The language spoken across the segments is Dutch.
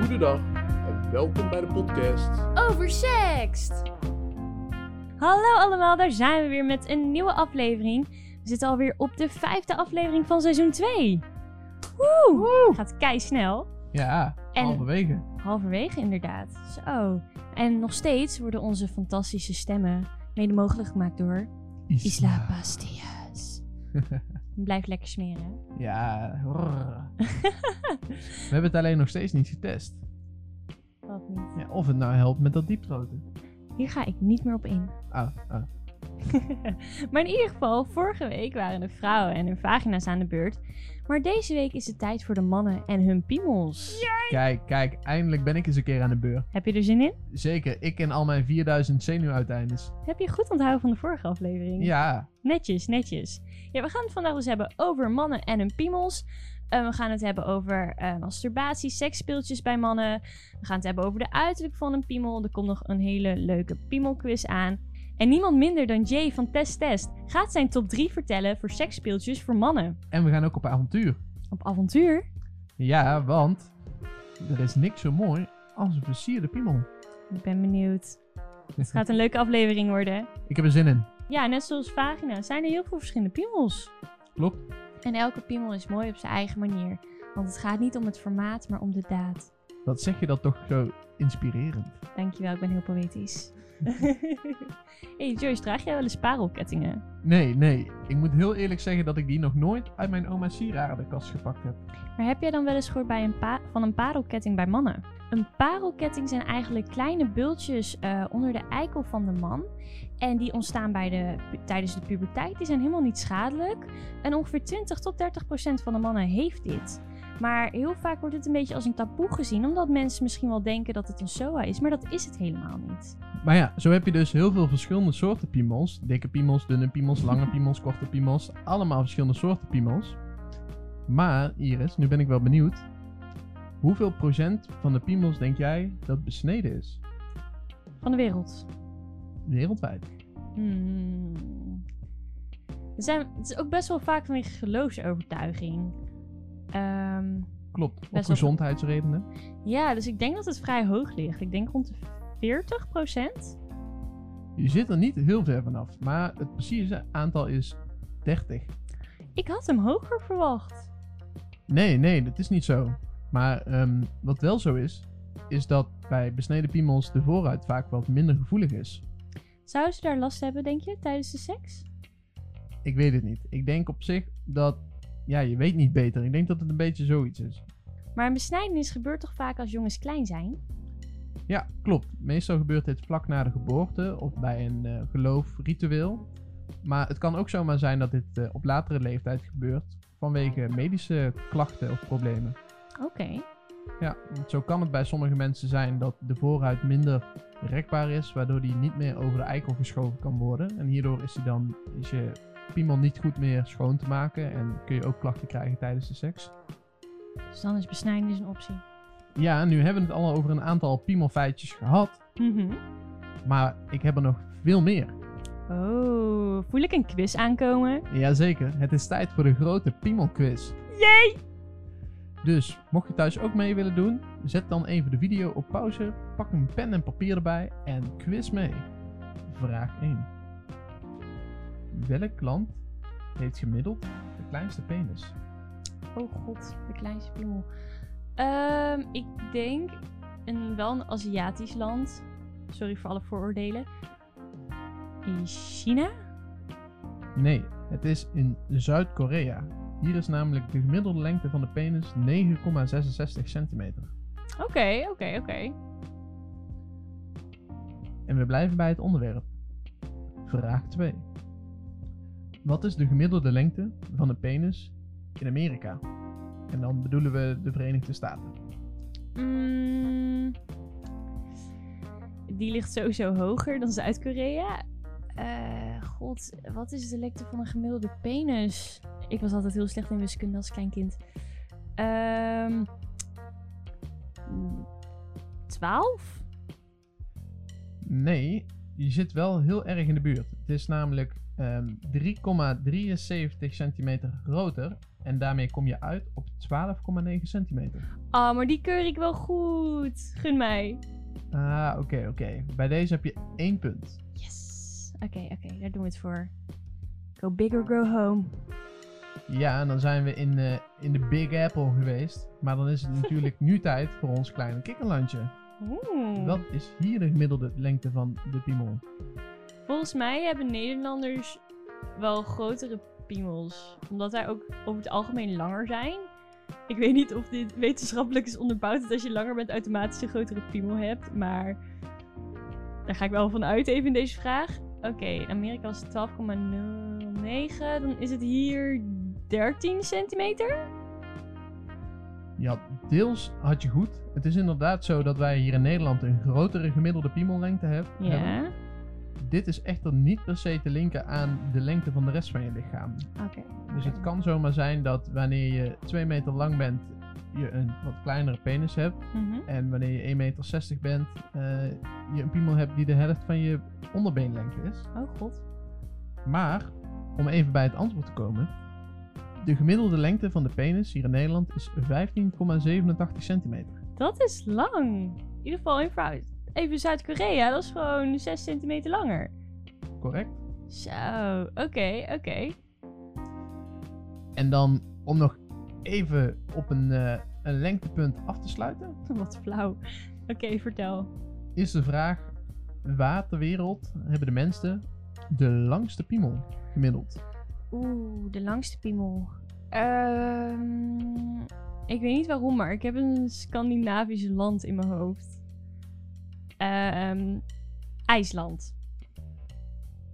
Goedendag en welkom bij de podcast. Oversext! Hallo allemaal, daar zijn we weer met een nieuwe aflevering. We zitten alweer op de vijfde aflevering van seizoen 2. Woe! Gaat kei snel. Ja, En- halverwege. Halverwege inderdaad. Zo. En nog steeds worden onze fantastische stemmen mede mogelijk gemaakt door Isla Pastillas. Blijf lekker smeren. Ja, we hebben het alleen nog steeds niet getest. Wat niet. Ja, of het nou helpt met dat diepthroten. Hier ga ik niet meer op in. Ah, ah. maar in ieder geval, vorige week waren de vrouwen en hun vagina's aan de beurt. Maar deze week is het tijd voor de mannen en hun piemels. Kijk, kijk, eindelijk ben ik eens een keer aan de beurt. Heb je er zin in? Zeker, ik en al mijn 4000 zenuwuiteindes. Heb je goed onthouden van de vorige aflevering? Ja, Netjes, netjes. Ja, we gaan het vandaag dus hebben over mannen en hun piemels. Eh, we gaan het hebben over eh, masturbatie, seksspeeltjes bij mannen. We gaan het hebben over de uiterlijk van een piemel. Er komt nog een hele leuke piemelquiz aan. En niemand minder dan Jay van Test Test gaat zijn top 3 vertellen voor seksspeeltjes voor mannen. en we gaan ook op avontuur. Op avontuur? Ja, want er is niks zo mooi als een versierde piemel. Ik ben benieuwd. Het gaat een leuke aflevering worden. Ik heb er zin in. Ja, net zoals vagina zijn er heel veel verschillende piemels. Klopt. En elke piemel is mooi op zijn eigen manier. Want het gaat niet om het formaat, maar om de daad. Wat zeg je dat toch zo inspirerend? Dankjewel, ik ben heel poëtisch. hey Joyce, draag jij wel eens parelkettingen? Nee, nee. Ik moet heel eerlijk zeggen dat ik die nog nooit uit mijn oma sieradenkast gepakt heb. Maar heb jij dan wel eens gehoord bij een pa- van een parelketting bij mannen? Een parelketting zijn eigenlijk kleine bultjes eh, onder de eikel van de man. En die ontstaan bij de, tijdens de puberteit. Die zijn helemaal niet schadelijk. En ongeveer 20 tot 30 procent van de mannen heeft dit. Maar heel vaak wordt het een beetje als een taboe gezien. Omdat mensen misschien wel denken dat het een SOA is. Maar dat is het helemaal niet. Maar ja, zo heb je dus heel veel verschillende soorten piemels. Dikke piemels, dunne piemels, lange piemels, korte piemels. Allemaal verschillende soorten piemels. Maar Iris, nu ben ik wel benieuwd. Hoeveel procent van de piemels denk jij dat besneden is? Van de wereld. Wereldwijd. Hmm. Er zijn, het is ook best wel vaak vanwege geloofsovertuiging. Ehm, Klopt. Wel- gezondheidsredenen. ja, dus ik denk dat het vrij hoog ligt. Ik denk rond de 40% Je zit er niet heel ver vanaf. Maar het precieze aantal is 30. Ik had hem hoger verwacht. Nee, nee, dat is niet zo. Maar ehm, wat wel zo is, is dat bij besneden piemels de vooruit vaak wat minder gevoelig is. Zouden ze daar last hebben, denk je, tijdens de seks? Ik weet het niet. Ik denk op zich dat, ja, je weet niet beter. Ik denk dat het een beetje zoiets is. Maar een besnijdenis gebeurt toch vaak als jongens klein zijn? Ja, klopt. Meestal gebeurt dit vlak na de geboorte of bij een eh geloofritueel. Maar het kan ook zomaar zijn dat dit eh, op latere leeftijd gebeurt vanwege medische klachten of problemen. Oké. Ja, want zo kan het bij sommige mensen zijn dat de voorhuid minder rekbaar is, waardoor die niet meer over de eikel geschoven kan worden. En hierdoor is, die dan, is je piemel niet goed meer schoon te maken en kun je ook klachten krijgen tijdens de seks. Dus dan is besnijdenis een optie. Ja, nu hebben we het al over een aantal piemelfeitjes gehad, Mhm. maar ik heb er nog veel meer. Oh, voel ik een quiz aankomen? Jazeker, het is tijd voor de grote piemelquiz. Yay! Dus, mocht je thuis ook mee willen doen, zet dan even de video op pauze, pak een pen en papier erbij en quiz mee. Vraag 1. Welk land heeft gemiddeld de kleinste penis? Oh god, de kleinste piemel. Ehm, ik denk een, wel een Aziatisch land. Sorry voor alle vooroordelen. In China? Nee, het is in Zuid-Korea. Hier is namelijk de gemiddelde lengte van de penis 9,66 centimeter. Oké, oké, oké. En we blijven bij het onderwerp. Vraag 2. Wat is de gemiddelde lengte van de penis in Amerika? En dan bedoelen we de Verenigde Staten. Mm, die ligt sowieso hoger dan Zuid-Korea. Eh, god, wat is de lengte van een gemiddelde penis? Ik was altijd heel slecht in wiskunde als klein kind. Ehm 12? Nee, je zit wel heel erg in de buurt. Het is namelijk ehm 3,73 centimeter groter En daarmee kom je uit op 12,9 centimeter. Ah, maar die keur ik wel goed. Gun mij. Ah, oké, oké. Bij deze heb je één punt. Yes. Oké, oké, daar doen we het voor. Go big or go home. Ja, en dan zijn we in, eh, in de Big Apple geweest. Maar dan is het natuurlijk nu tijd voor ons kleine kikkerlandje. Oeh. Wat is hier de gemiddelde lengte van de piemel? Volgens mij hebben Nederlanders wel grotere piemels. Omdat zij ook over het algemeen langer zijn. Ik weet niet of dit wetenschappelijk is onderbouwd dat als je langer bent automatisch een grotere piemel hebt. Maar daar ga ik wel van uit even in deze vraag. Oké, in Amerika was het 12,09. Dan is het hier 13 centimeter? Ja, deels had je goed. Het is inderdaad zo dat wij hier in Nederland een grotere gemiddelde piemellengte heb- hebben. Ja. Dit is echter niet per se te linken aan de lengte van de rest van je lichaam. Oké. Dus het kan zomaar zijn dat wanneer je 2 meter lang bent, je een wat kleinere penis hebt. Mhm. En wanneer je 1,60 meter bent, eh, je een piemel hebt die de helft van je onderbeenlengte is. Oh god. Maar, om even bij het antwoord te komen. De gemiddelde lengte van de penis hier in Nederland is 15,87 centimeter. Dat is lang. In ieder geval in vrouw. Even Zuid-Korea, dat is gewoon 6 centimeter langer. Correct? Zo, oké, oké. En dan, om nog even op een, eh, een lengtepunt af te sluiten, Wat flauw. Oké, vertel. is de vraag: waar ter wereld hebben de mensen de langste piemel gemiddeld? Oeh, de langste piemel. Ehm, ik weet niet waarom, maar ik heb een Scandinavisch land in mijn hoofd. Ehm, IJsland.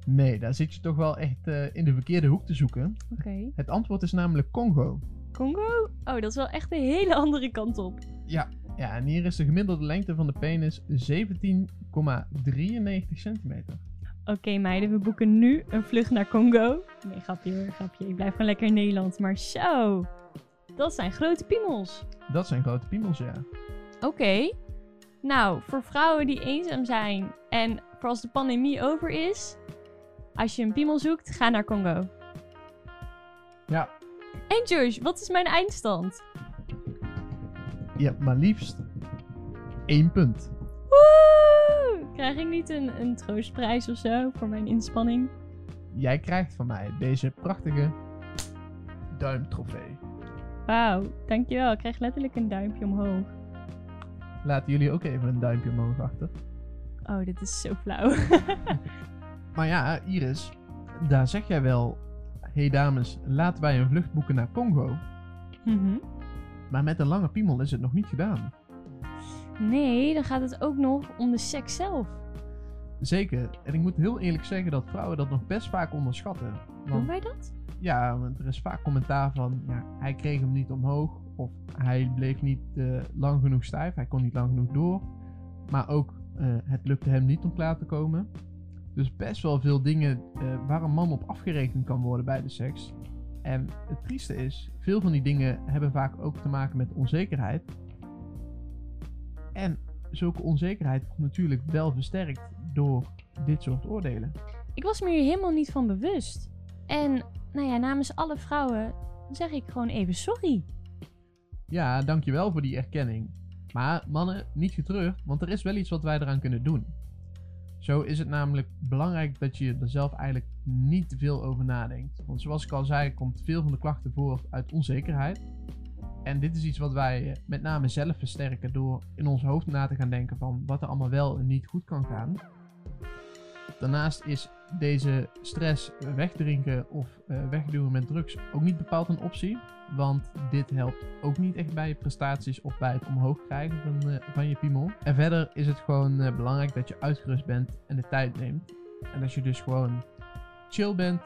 Nee, daar zit je toch wel echt eh, in de verkeerde hoek te zoeken. Oké. Het antwoord is namelijk Congo. Congo? Oh, dat is wel echt een hele andere kant op. Ja, ja en hier is de gemiddelde lengte van de penis 17,93 centimeter. Oké meiden, we boeken nu een vlucht naar Congo. Nee, grapje hoor, grapje. Ik blijf gewoon lekker in Nederland. Maar zo, dat zijn grote piemels. Dat zijn grote piemels, ja. Oké. Nou, voor vrouwen die eenzaam zijn en voor als de pandemie over is, als je een piemel zoekt, ga naar Congo. Ja, En Josh, wat is mijn eindstand? je hebt maar liefst één punt. Woe! Krijg ik niet een, een troostprijs of zo voor mijn inspanning? Jij krijgt van mij deze prachtige duimtrofee. Wauw, dankjewel. Ik krijg letterlijk een duimpje omhoog. Laten jullie ook even een duimpje omhoog achter. Oh, dit is zo flauw. Maar ja, Iris, daar zeg jij wel... Hé hey dames, laten wij een vlucht boeken naar Congo. Mhm. Maar met een lange piemel is het nog niet gedaan. Nee, dan gaat het ook nog om de seks zelf. Zeker. En ik moet heel eerlijk zeggen dat vrouwen dat nog best vaak onderschatten. Doen Want wij dat? ja, want er is vaak commentaar van... Ja, hij kreeg hem niet omhoog. Of hij bleef niet eh, lang genoeg stijf. Hij kon niet lang genoeg door. Maar ook, eh, het lukte hem niet om klaar te komen. Dus best wel veel dingen eh, waar een man op afgerekend kan worden bij de seks. En het trieste is, veel van die dingen hebben vaak ook te maken met onzekerheid. En zulke onzekerheid wordt natuurlijk wel versterkt door dit soort oordelen. Ik was me hier helemaal niet van bewust. En, nou ja, namens alle vrouwen zeg ik gewoon even sorry. Ja, dankjewel voor die erkenning. Maar mannen, niet getreurd, want er is wel iets wat wij eraan kunnen doen. Zo is het namelijk belangrijk dat je er zelf eigenlijk niet te veel over nadenkt. Want zoals ik al zei, komt veel van de klachten voort uit onzekerheid. En dit is iets wat wij eh, met name zelf versterken door in ons hoofd na te gaan denken van wat er allemaal wel en niet goed kan gaan. Daarnaast is deze stress wegdrinken of eh, wegduwen met drugs ook niet bepaald een optie. Want dit helpt ook niet echt bij je prestaties of bij het omhoog krijgen van, eh, van je piemel. En verder is het gewoon eh, belangrijk dat je uitgerust bent en de tijd neemt. En als je dus gewoon chill bent,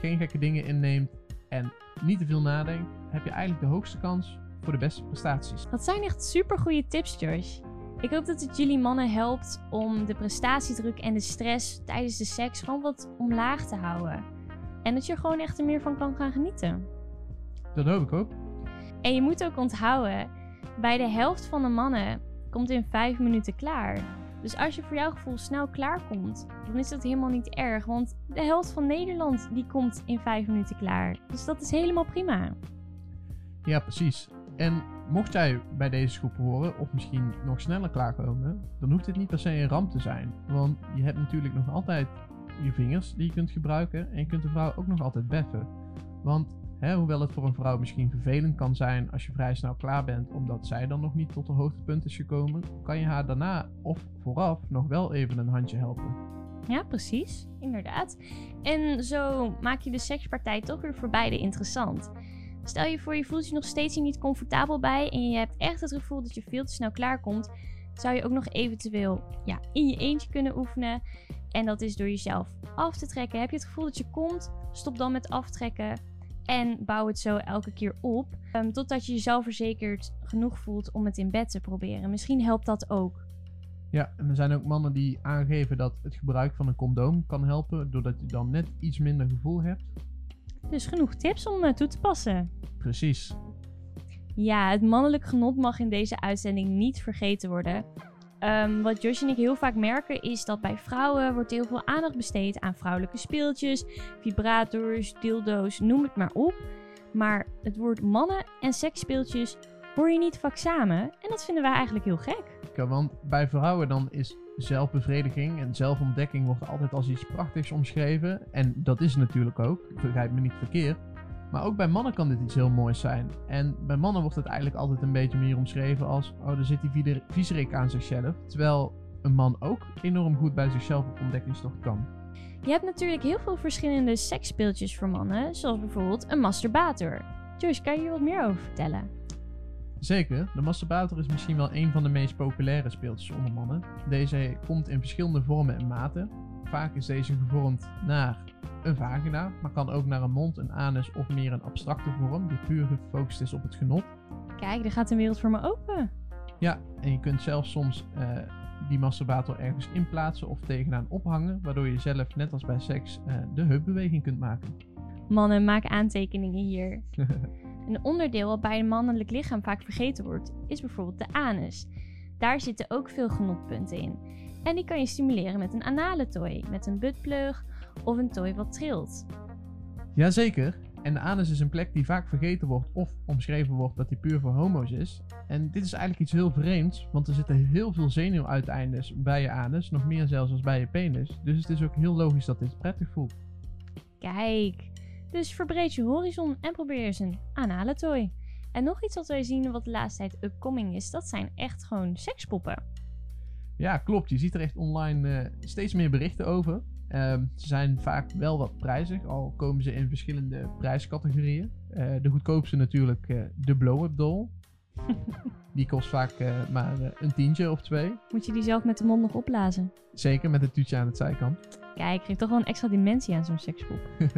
geen gekke dingen inneemt en niet te veel nadenkt, heb je eigenlijk de hoogste kans voor de beste prestaties. Dat zijn echt super goede tips, Josh. Ik hoop dat het jullie mannen helpt om de prestatiedruk en de stress tijdens de seks gewoon wat omlaag te houden. En dat je er gewoon echt er meer van kan gaan genieten. Dat hoop ik ook. En je moet ook onthouden, bij de helft van de mannen komt in 5 minuten klaar. Dus als je voor jouw gevoel snel klaar komt, dan is dat helemaal niet erg. Want de helft van Nederland die komt in 5 minuten klaar. Dus dat is helemaal prima. Ja, precies. En mocht jij bij deze groep horen, of misschien nog sneller klaarkomen, dan hoeft dit niet per se een ramp te zijn. Want je hebt natuurlijk nog altijd je vingers die je kunt gebruiken en je kunt de vrouw ook nog altijd beffen. Want hè, hoewel het voor een vrouw misschien vervelend kan zijn als je vrij snel klaar bent omdat zij dan nog niet tot de hoogtepunt is gekomen, kan je haar daarna of vooraf nog wel even een handje helpen. Ja, precies. Inderdaad. En zo maak je de sekspartij toch weer voor beide interessant. Stel je voor je voelt je nog steeds hier niet comfortabel bij en je hebt echt het gevoel dat je veel te snel klaarkomt, zou je ook nog eventueel ja, in je eentje kunnen oefenen. En dat is door jezelf af te trekken. Heb je het gevoel dat je komt, stop dan met aftrekken en bouw het zo elke keer op. Um, totdat je jezelf verzekerd genoeg voelt om het in bed te proberen. Misschien helpt dat ook. Ja, en er zijn ook mannen die aangeven dat het gebruik van een condoom kan helpen, doordat je dan net iets minder gevoel hebt. Dus genoeg tips om uh, toe te passen. Precies. Ja, het mannelijk genot mag in deze uitzending niet vergeten worden. Um, wat Josh en ik heel vaak merken is dat bij vrouwen wordt heel veel aandacht besteed aan vrouwelijke speeltjes, vibrators, dildo's, noem het maar op. Maar het woord mannen en seksspeeltjes hoor je niet vaak samen en dat vinden wij eigenlijk heel gek. Ja, want bij vrouwen dan is zelfbevrediging en zelfontdekking wordt altijd als iets prachtigs omschreven. En dat is natuurlijk ook, begrijp me niet verkeerd. Maar ook bij mannen kan dit iets heel moois zijn. En bij mannen wordt het eigenlijk altijd een beetje meer omschreven als... Oh, er zit die viezerik aan zichzelf. Terwijl een man ook enorm goed bij zichzelf op ontdekkingstocht kan. Je hebt natuurlijk heel veel verschillende seksspeeltjes voor mannen. Zoals bijvoorbeeld een masturbator. Josh, kan je hier wat meer over vertellen? Zeker, de masturbator is misschien wel een van de meest populaire speeltjes onder mannen. Deze komt in verschillende vormen en maten. Vaak is deze gevormd naar een vagina, maar kan ook naar een mond, een anus of meer een abstracte vorm die puur gefocust is op het genot. Kijk, er gaat een wereld voor me open. Ja, en je kunt zelfs soms uh, die masturbator ergens inplaatsen of tegenaan ophangen, waardoor je zelf, net als bij seks, uh, de heupbeweging kunt maken. Mannen, maak aantekeningen hier. een onderdeel wat bij een mannelijk lichaam vaak vergeten wordt, is bijvoorbeeld de anus. Daar zitten ook veel genotpunten in. En die kan je stimuleren met een anale toy, met een buttplug of een toy wat trilt. Jazeker. En de anus is een plek die vaak vergeten wordt of omschreven wordt dat die puur voor homo's is. En dit is eigenlijk iets heel vreemds, want er zitten heel veel zenuwuiteindes bij je anus, nog meer zelfs als bij je penis. Dus het is ook heel logisch dat dit prettig voelt. Kijk, dus verbreed je horizon en probeer eens een anale toy. En nog iets wat wij zien wat de laatste tijd upcoming is, dat zijn echt gewoon sekspoppen. Ja, klopt. Je ziet er echt online uh, steeds meer berichten over. Um, ze zijn vaak wel wat prijzig, al komen ze in verschillende prijscategorieën. Uh, de goedkoopste natuurlijk uh, de blow-up doll. die kost vaak maar een tientje of twee. Moet je die zelf met de mond nog opblazen? Zeker, met een tuutje aan het zijkant. Kijk, geeft toch wel een extra dimensie aan zo'n sekspop.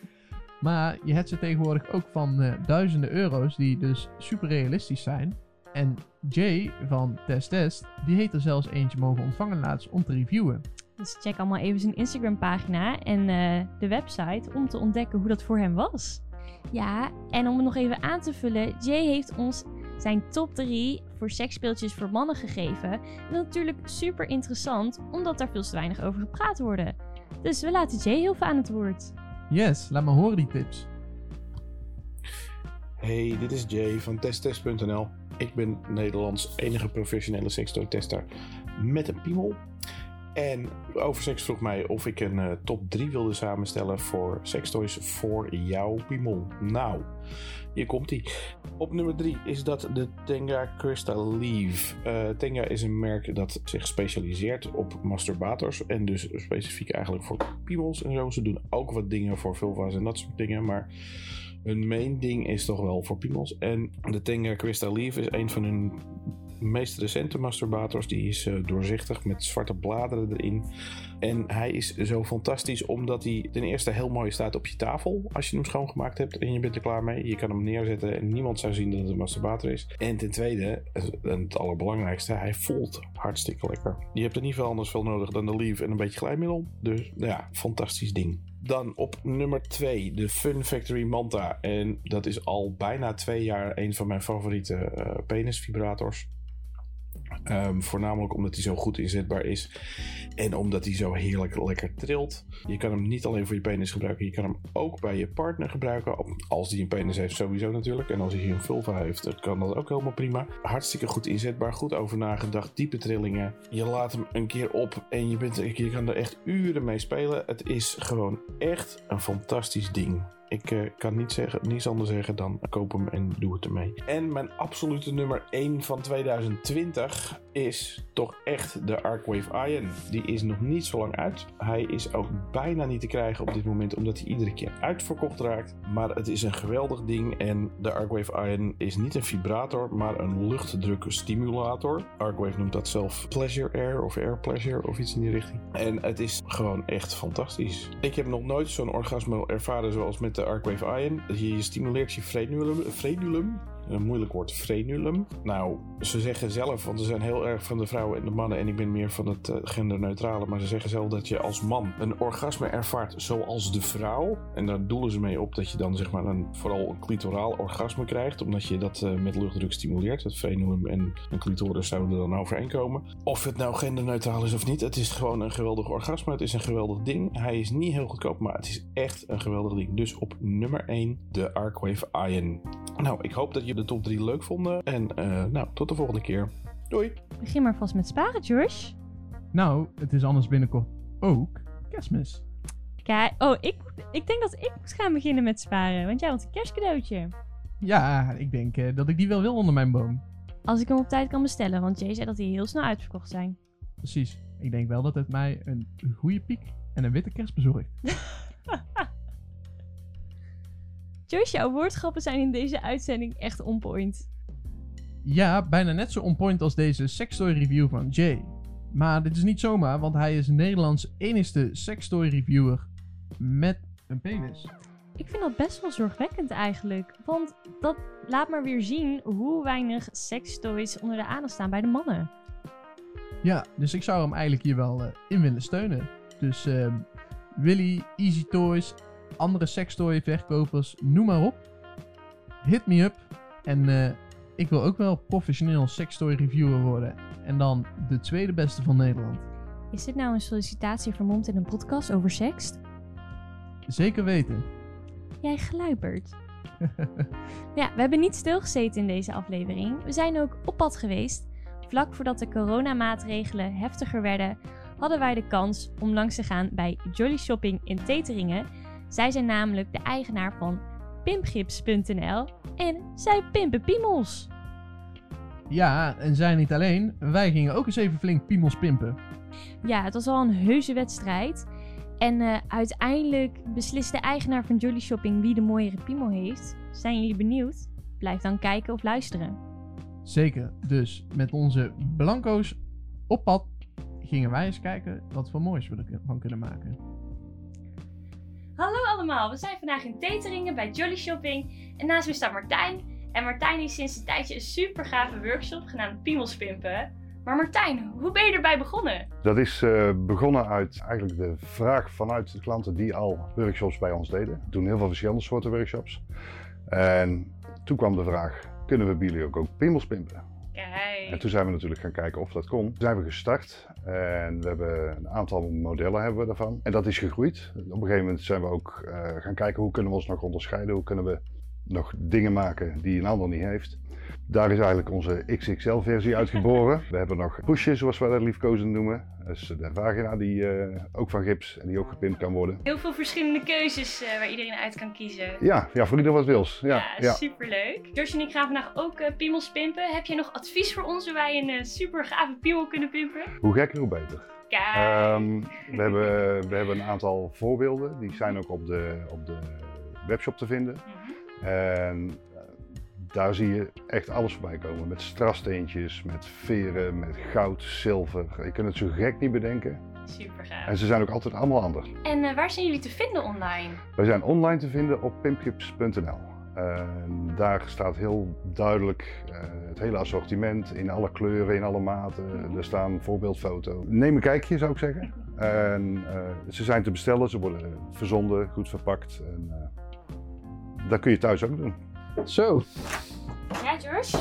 maar je hebt ze tegenwoordig ook van duizenden euro's, die dus super realistisch zijn. En Jay van Test Test, die heeft er zelfs eentje mogen ontvangen laatst om te reviewen. Dus check allemaal even zijn Instagram pagina en uh, de website om te ontdekken hoe dat voor hem was. Ja, en om het nog even aan te vullen, Jay heeft ons zijn top 3 voor seksspeeltjes voor mannen gegeven. En natuurlijk super interessant, omdat daar veel te weinig over gepraat wordt. Dus we laten Jay heel veel aan het woord. Yes, laat me horen die tips. Hey, dit is Jay van testtest.nl. Ik ben Nederlands enige professionele sekstoy-tester met een piemel. En Oversex vroeg mij of ik een uh, top 3 wilde samenstellen voor sextoys voor jouw piemel. Nou, hier komt ie. Op nummer 3 is dat de Tenga Crystal Leaf. Uh, Tenga is een merk dat zich specialiseert op masturbators. En dus specifiek eigenlijk voor piemels en zo. Ze doen ook wat dingen voor vulva's en dat soort dingen. Maar hun main ding is toch wel voor piemels. En de Tenga Crystal Leaf is een van hun meest recente masturbators. Die is uh, doorzichtig met zwarte bladeren erin. En hij is zo fantastisch omdat hij ten eerste heel mooi staat op je tafel. Als je hem schoongemaakt hebt en je bent er klaar mee. Je kan hem neerzetten en niemand zou zien dat het een masturbator is. En ten tweede, en het allerbelangrijkste, hij voelt hartstikke lekker. Je hebt er niet veel anders veel nodig dan de Leaf en een beetje glijmiddel. Dus ja, fantastisch ding. Dan op nummer 2, de Fun Factory Manta. En dat is al bijna twee jaar een van mijn favoriete uh, penisvibrators. Ehm, voornamelijk omdat hij zo goed inzetbaar is. En omdat hij zo heerlijk lekker trilt. Je kan hem niet alleen voor je penis gebruiken. Je kan hem ook bij je partner gebruiken. Als die een penis heeft sowieso natuurlijk. En als hij een vulva heeft, dan kan dat ook helemaal prima. Hartstikke goed inzetbaar. Goed over nagedacht. Diepe trillingen. Je laat hem een keer op. En je, bent, je kan er echt uren mee spelen. Het is gewoon echt een fantastisch ding. Ik uh, kan niet zeggen, niets anders zeggen dan koop hem en doe het ermee. En mijn absolute nummer 1 van 2020 is toch echt de Arcwave Ion. Die is nog niet zo lang uit. Hij is ook bijna niet te krijgen op dit moment, omdat hij iedere keer uitverkocht raakt. Maar het is een geweldig ding en de Arcwave Ion is niet een vibrator, maar een luchtdrukstimulator. Arcwave noemt dat zelf Pleasure Air of Air Pleasure of iets in die richting. En het is gewoon echt fantastisch. Ik heb nog nooit zo'n orgasme ervaren zoals met de Arcwave Ion. Je stimuleert je frenulum, frenulum een moeilijk woord, frenulum. Nou, ze zeggen zelf, want ze zijn heel erg van de vrouwen en de mannen en ik ben meer van het uh, genderneutrale, maar ze zeggen zelf dat je als man een orgasme ervaart zoals de vrouw. En daar doelen ze mee op dat je dan zeg maar een, vooral een clitoraal orgasme krijgt, omdat je dat uh, met luchtdruk stimuleert. Het frenulum en een clitoris zouden er dan overeenkomen. Of het nou genderneutraal is of niet, het is gewoon een geweldig orgasme. Het is een geweldig ding. Hij is niet heel goedkoop, maar het is echt een geweldig ding. Dus op nummer 1 de Arcwave Ion. Nou, ik hoop dat je de top 3 leuk vonden. En uh, nou, tot de volgende keer. Doei! Begin maar vast met sparen, George. Nou, het is anders binnenkort ook kerstmis. Kijk, oh, ik, ik denk dat ik moet gaan beginnen met sparen. Want jij wilt een kerstcadeautje. Ja, ik denk uh, dat ik die wel wil onder mijn boom. Als ik hem op tijd kan bestellen, want Jay zei dat die heel snel uitverkocht zijn. Precies. Ik denk wel dat het mij een goede piek en een witte kerst bezorgt. Joyce, jouw woordgrappen zijn in deze uitzending echt on point. Ja, bijna net zo on point als deze sextoy review van Jay. Maar dit is niet zomaar, want hij is Nederlands enigste sextoy reviewer met een penis. Ik vind dat best wel zorgwekkend eigenlijk. Want dat laat maar weer zien hoe weinig sextoys onder de aandacht staan bij de mannen. Ja, dus ik zou hem eigenlijk hier wel uh, in willen steunen. Dus uh, Willy, Easy Toys, andere sextoy verkopers, noem maar op. Hit me up. En uh, ik wil ook wel professioneel sextoy reviewer worden. En dan de tweede beste van Nederland. Is dit nou een sollicitatie vermomd in een podcast over seks? Zeker weten. Jij gluipert. ja, we hebben niet stilgezeten in deze aflevering. We zijn ook op pad geweest. Vlak voordat de coronamaatregelen heftiger werden, hadden wij de kans om langs te gaan bij Jolly Shopping in Teteringen. Zij zijn namelijk de eigenaar van pimpgips.nl en zij pimpen piemels. Ja, en zij niet alleen. Wij gingen ook eens even flink piemels pimpen. Ja, het was al een heuse wedstrijd. En uh, uiteindelijk beslist de eigenaar van Jolly Shopping wie de mooiere piemel heeft. Zijn jullie benieuwd? Blijf dan kijken of luisteren. Zeker. Dus met onze blanco's op pad gingen wij eens kijken wat voor moois we ervan kunnen maken. Hallo allemaal, we zijn vandaag in Teteringen bij Jolly Shopping. En naast me staat Martijn. En Martijn heeft sinds een tijdje een super gave workshop genaamd Piemelspimpen. Maar Martijn, hoe ben je erbij begonnen? Dat is uh, begonnen uit eigenlijk de vraag vanuit de klanten die al workshops bij ons deden. We doen heel veel verschillende soorten workshops. En toen kwam de vraag, kunnen we bij jullie ook, ook piemels pimpen? Kijk. En toen zijn we natuurlijk gaan kijken of dat kon. Toen zijn we gestart en we hebben een aantal modellen hebben we daarvan. En dat is gegroeid. Op een gegeven moment zijn we ook uh, gaan kijken hoe kunnen we ons nog onderscheiden. Hoe kunnen we nog dingen maken die een ander niet heeft. Daar is eigenlijk onze XXL-versie uitgeboren. We hebben nog pushjes, zoals we dat liefkozend noemen. Dus de vagina die uh, ook van gips en die ook gepimpt kan worden. Heel veel verschillende keuzes uh, waar iedereen uit kan kiezen. Ja, ja voor ieder wat wils. Ja, ja, ja. superleuk. George en ik gaan vandaag ook uh, piemels pimpen. Heb je nog advies voor ons hoe wij een super gave piemel kunnen pimpen? Hoe gekker, hoe beter. Um, we, hebben, we hebben een aantal voorbeelden. Die zijn ook op de, op de webshop te vinden. En daar zie je echt alles voorbij komen. Met strasteentjes, met veren, met goud, zilver. Je kunt het zo gek niet bedenken. Super gaaf. En ze zijn ook altijd allemaal anders. En uh, waar zijn jullie te vinden online? Wij zijn online te vinden op pimpgips.nl. Uh, daar staat heel duidelijk uh, het hele assortiment in alle kleuren, in alle maten. Er staan voorbeeldfoto's. Neem een kijkje zou ik zeggen. en ze zijn te bestellen, ze worden verzonden, goed verpakt. En, dat kun je thuis ook doen. Zo. Ja, George?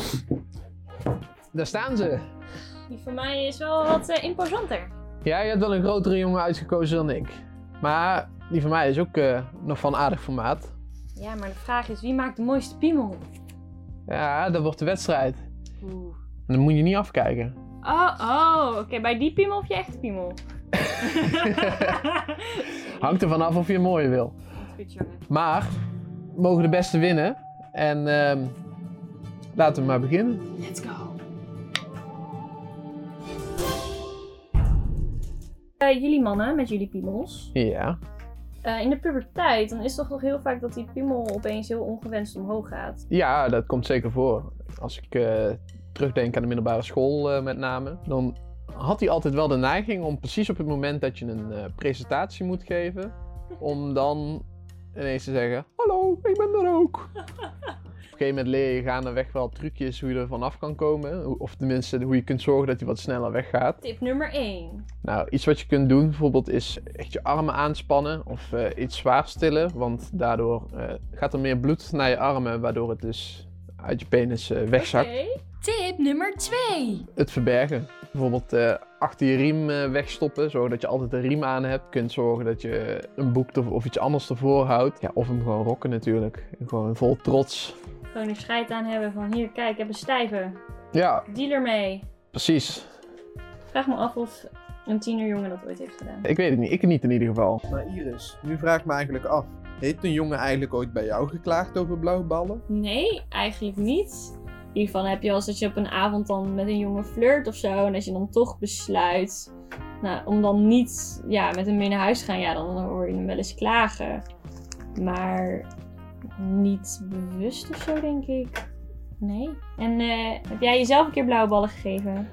daar staan ze. Die van mij is wel wat eh, imposanter. Ja, je hebt wel een grotere jongen uitgekozen dan ik. Maar die van mij is ook eh, nog van aardig formaat. Ja, maar de vraag is, wie maakt de mooiste piemel? Ja, dat wordt de wedstrijd. Oeh. En dan moet je niet afkijken. Oh, oh, oké. Bij die piemel of je echte piemel? Hangt ervan af of je een mooie wil. Goed, jongen. Maar, mogen de beste winnen. En ehm, laten we maar beginnen. Let's go. Eh, jullie mannen met jullie piemels. Ja. Eh, in de puberteit, dan is het toch nog heel vaak dat die piemel opeens heel ongewenst omhoog gaat. Ja, dat komt zeker voor. Als ik eh, terugdenk aan de middelbare school eh, met name, dan had hij altijd wel de neiging om precies op het moment dat je een eh, presentatie moet geven, om dan ineens te zeggen, hallo, ik ben er ook. Op een gegeven moment leer je gaandeweg wel trucjes hoe je er vanaf kan komen. Of tenminste, hoe je kunt zorgen dat hij wat sneller weggaat. Tip nummer 1. Nou, iets wat je kunt doen bijvoorbeeld is echt je armen aanspannen of eh, iets zwaar stillen. Want daardoor eh, gaat er meer bloed naar je armen, waardoor het dus uit je penis eh, wegzakt. Tip nummer 2. Het verbergen. Bijvoorbeeld eh, achter je riem eh, wegstoppen, zodat je altijd een riem aan hebt. Je kunt zorgen dat je een boek of, of iets anders ervoor houdt. Ja, of hem gewoon rocken natuurlijk. Gewoon vol trots. Gewoon er scheid aan hebben van hier, kijk, ik heb een stijve. Ja, Deal ermee. precies. Vraag me af of een tienerjongen dat ooit heeft gedaan. Ik weet het niet. Ik niet in ieder geval. Maar Iris, nu vraag ik me eigenlijk af. Heeft een jongen eigenlijk ooit bij jou geklaagd over blauwe ballen? Nee, eigenlijk niet. In ieder geval heb je als dat je op een avond dan met een jongen flirt of zo. En dat je dan toch besluit nou, om dan niet ja, met hem mee naar huis te gaan. Ja, dan hoor je hem wel eens klagen. Maar niet bewust of zo, denk ik. Nee. En eh, heb jij jezelf een keer blauwe ballen gegeven?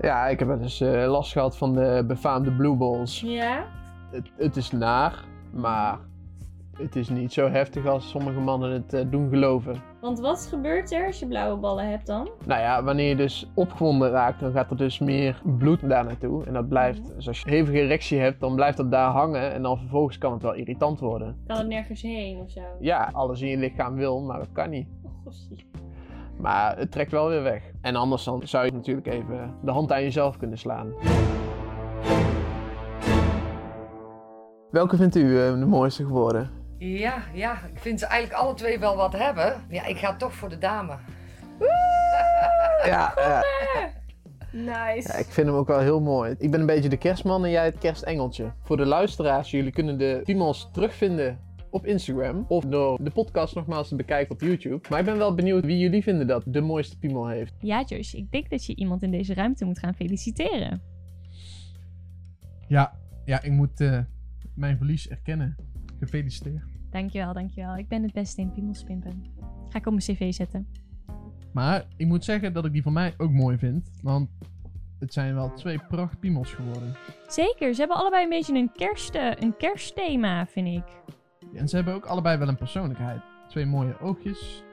Ja, ik heb wel eens eh, last gehad van de befaamde blue balls. Ja? Het, het is naar, maar het is niet zo heftig als sommige mannen het eh, doen geloven. Want wat gebeurt er als je blauwe ballen hebt dan? Nou ja, wanneer je dus opgewonden raakt, dan gaat er dus meer bloed daar naartoe. En dat blijft, Mhm. dus als je hevige erectie hebt, dan blijft dat daar hangen. En dan vervolgens kan het wel irritant worden. Kan het nergens heen of zo? Ja, alles in je lichaam wil, maar dat kan niet. Oh. Maar het trekt wel weer weg. En anders dan zou je natuurlijk even de hand aan jezelf kunnen slaan. Welke vindt u eh, de mooiste geworden? Ja, ja, ik vind ze eigenlijk alle twee wel wat hebben. Ja, ik ga toch voor de dame. Ja, ja, Nice. ja, ik vind hem ook wel heel mooi. Ik ben een beetje de kerstman en jij het kerstengeltje. Voor de luisteraars, jullie kunnen de piemels terugvinden op Instagram. Of door de podcast nogmaals te bekijken op YouTube. Maar ik ben wel benieuwd wie jullie vinden dat de mooiste piemel heeft. Ja, Josh, ik denk dat je iemand in deze ruimte moet gaan feliciteren. Ja, ja ik moet eh, mijn verlies erkennen. Gefeliciteerd. Dankjewel, dankjewel. Ik ben het beste in piemelspimpen. Ga ik op mijn cv zetten. Maar ik moet zeggen dat ik die van mij ook mooi vind. Want het zijn wel twee pracht piemels geworden. Zeker, ze hebben allebei een beetje een, kerst, eh, een kerstthema, vind ik. En ze hebben ook allebei wel een persoonlijkheid. Twee mooie oogjes.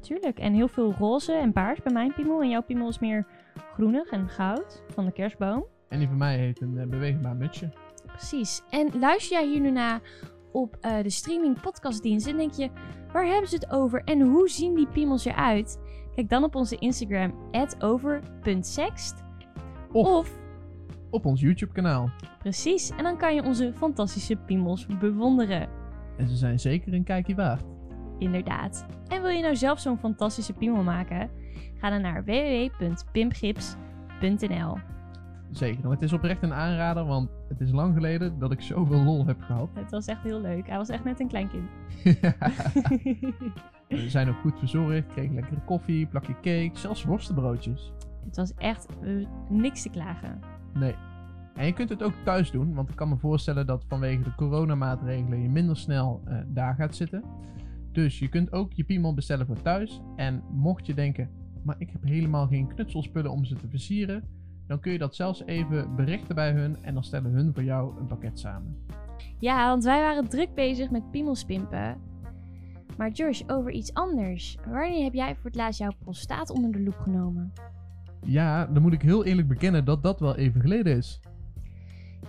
Tuurlijk, en heel veel roze en paars bij mijn piemel. En jouw piemel is meer groenig en goud van de kerstboom. En die van mij heeft een eh, beweegbaar mutsje. Precies. En luister jij hier nu naar op eh, de streaming podcastdienst en denk je, waar hebben ze het over en hoe zien die piemels eruit? Kijk dan op onze Instagram, over.sext. Of- of Op ons YouTube kanaal. Precies, en dan kan je onze fantastische piemels bewonderen. En ze zijn zeker een kijkje waard. Inderdaad. En wil je nou zelf zo'n fantastische piemel maken? Ga dan naar www.pimpgips.nl. Zeker. Het is oprecht een aanrader, want het is lang geleden dat ik zoveel lol heb gehad. Het was echt heel leuk. Hij was echt net een klein kind. We zijn ook goed verzorgd, kregen lekkere koffie, plakje cake, zelfs worstenbroodjes. Het was echt niks te klagen. Nee. En je kunt het ook thuis doen, want ik kan me voorstellen dat vanwege de coronamaatregelen je minder snel eh, daar gaat zitten. Dus je kunt ook je piemel bestellen voor thuis. En mocht je denken, maar ik heb helemaal geen knutselspullen om ze te versieren, dan kun je dat zelfs even berichten bij hun en dan stellen hun voor jou een pakket samen. Ja, want wij waren druk bezig met piemelspimpen. Maar Josh, over iets anders. Wanneer heb jij voor het laatst jouw prostaat onder de loep genomen? Ja, dan moet ik heel eerlijk bekennen dat dat wel even geleden is.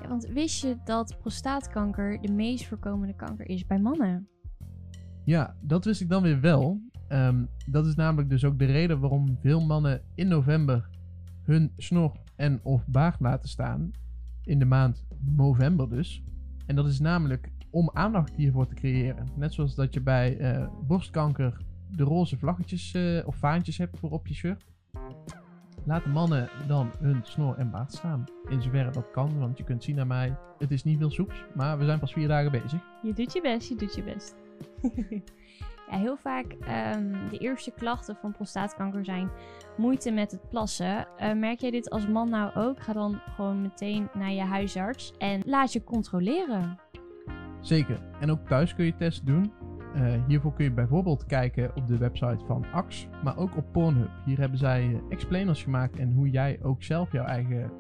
Ja, want wist je dat prostaatkanker de meest voorkomende kanker is bij mannen? Ja, dat wist ik dan weer wel. Ehm, dat is namelijk dus ook de reden waarom veel mannen in november hun snor en of baard laten staan. In de maand november dus. En dat is namelijk om aandacht hiervoor te creëren. Net zoals dat je bij eh, borstkanker de roze vlaggetjes eh, of vaantjes hebt voor op je shirt. Laten mannen dan hun snor en baard staan. In zoverre dat kan, want je kunt zien aan mij, het is niet veel soeps, maar we zijn pas vier dagen bezig. Je doet je best, je doet je best. heel vaak ehm, de eerste klachten van prostaatkanker zijn moeite met het plassen. Eh, merk jij dit als man nou ook? Ga dan gewoon meteen naar je huisarts en laat je controleren. Zeker. En ook thuis kun je tests doen. Eh, hiervoor kun je bijvoorbeeld kijken op de website van AX, maar ook op Pornhub. Hier hebben zij eh, explainers gemaakt en hoe jij ook zelf jouw eigen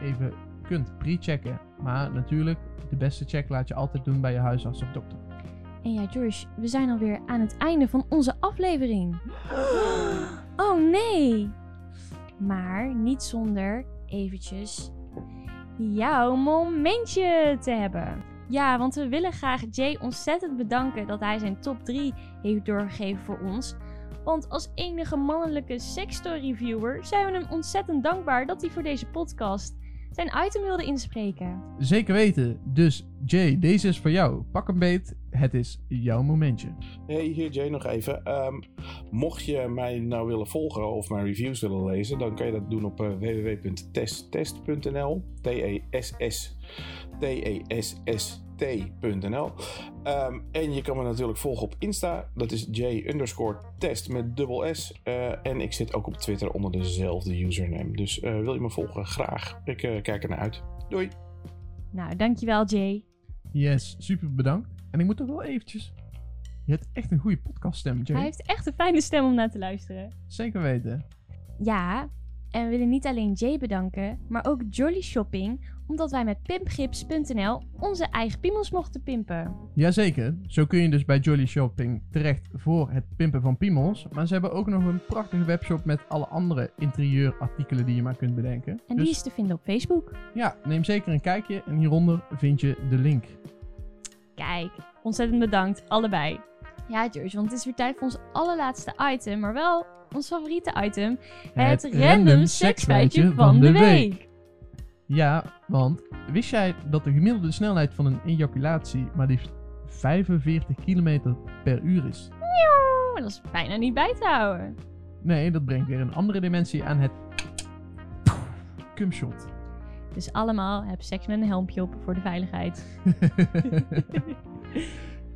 even kunt pre-checken. Maar natuurlijk, de beste check laat je altijd doen bij je huisarts of dokter. En ja, Josh, we zijn alweer aan het einde van onze aflevering. Oh nee! Maar niet zonder eventjes jouw momentje te hebben. Ja, want we willen graag Jay ontzettend bedanken dat hij zijn top 3 heeft doorgegeven voor ons. Want als enige mannelijke sextoy reviewer zijn we hem ontzettend dankbaar dat hij voor deze podcast zijn item wilde inspreken. Zeker weten. Dus Jay, deze is voor jou. Pak hem beet. Het is jouw momentje. Hey, hier Jay nog even. Ehm, mocht je mij nou willen volgen of mijn reviews willen lezen, dan kan je dat doen op uh, www.testtest.nl. T-E-S-S. T-E-S-S. Um, en je kan me natuurlijk volgen op Insta. Dat is J underscore test met dubbel S. Uh, en ik zit ook op Twitter onder dezelfde username. Dus uh, wil je me volgen? Graag. Ik uh, kijk er naar uit. Doei. Nou, dankjewel Jay. Yes, super bedankt. En ik moet toch wel eventjes... Je hebt echt een goede podcaststem, Jay. Hij heeft echt een fijne stem om naar te luisteren. Zeker weten. Ja, en we willen niet alleen Jay bedanken, maar ook Jolly Shopping, omdat wij met pimpgips.nl onze eigen piemels mochten pimpen. Jazeker, zo kun je dus bij Jolly Shopping terecht voor het pimpen van piemels. Maar ze hebben ook nog een prachtige webshop met alle andere interieurartikelen die je maar kunt bedenken. En dus, die is te vinden op Facebook. Ja, neem zeker een kijkje en hieronder vind je de link. Kijk, ontzettend bedankt, allebei. Ja, George, want het is weer tijd voor ons allerlaatste item, maar wel ons favoriete item. Het, het random seksfeitje van de week. Ja, want wist jij dat de gemiddelde snelheid van een ejaculatie maar liefst 45 km per uur is? Miauw, dat is bijna niet bij te houden. Nee, dat brengt weer een andere dimensie aan het cumshot. Dus allemaal heb seks met een helmpje op voor de veiligheid.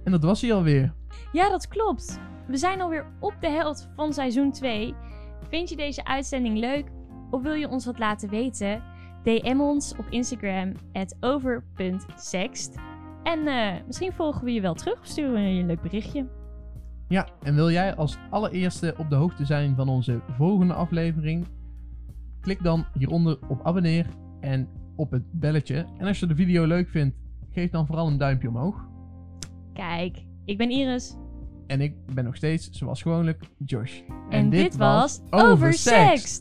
en dat was hij alweer. Ja, dat klopt. We zijn alweer op de helft van seizoen 2. Vind je deze uitzending leuk of wil je ons wat laten weten? DM ons op Instagram over.sext. En uh, misschien volgen we je wel terug of sturen we je een leuk berichtje. Ja, en wil jij als allereerste op de hoogte zijn van onze volgende aflevering? Klik dan hieronder op abonneer en op het belletje. En als je de video leuk vindt, geef dan vooral een duimpje omhoog. Kijk, ik ben Iris. En ik ben nog steeds, zoals gewoonlijk, Josh. En, en dit, dit was Over Seks.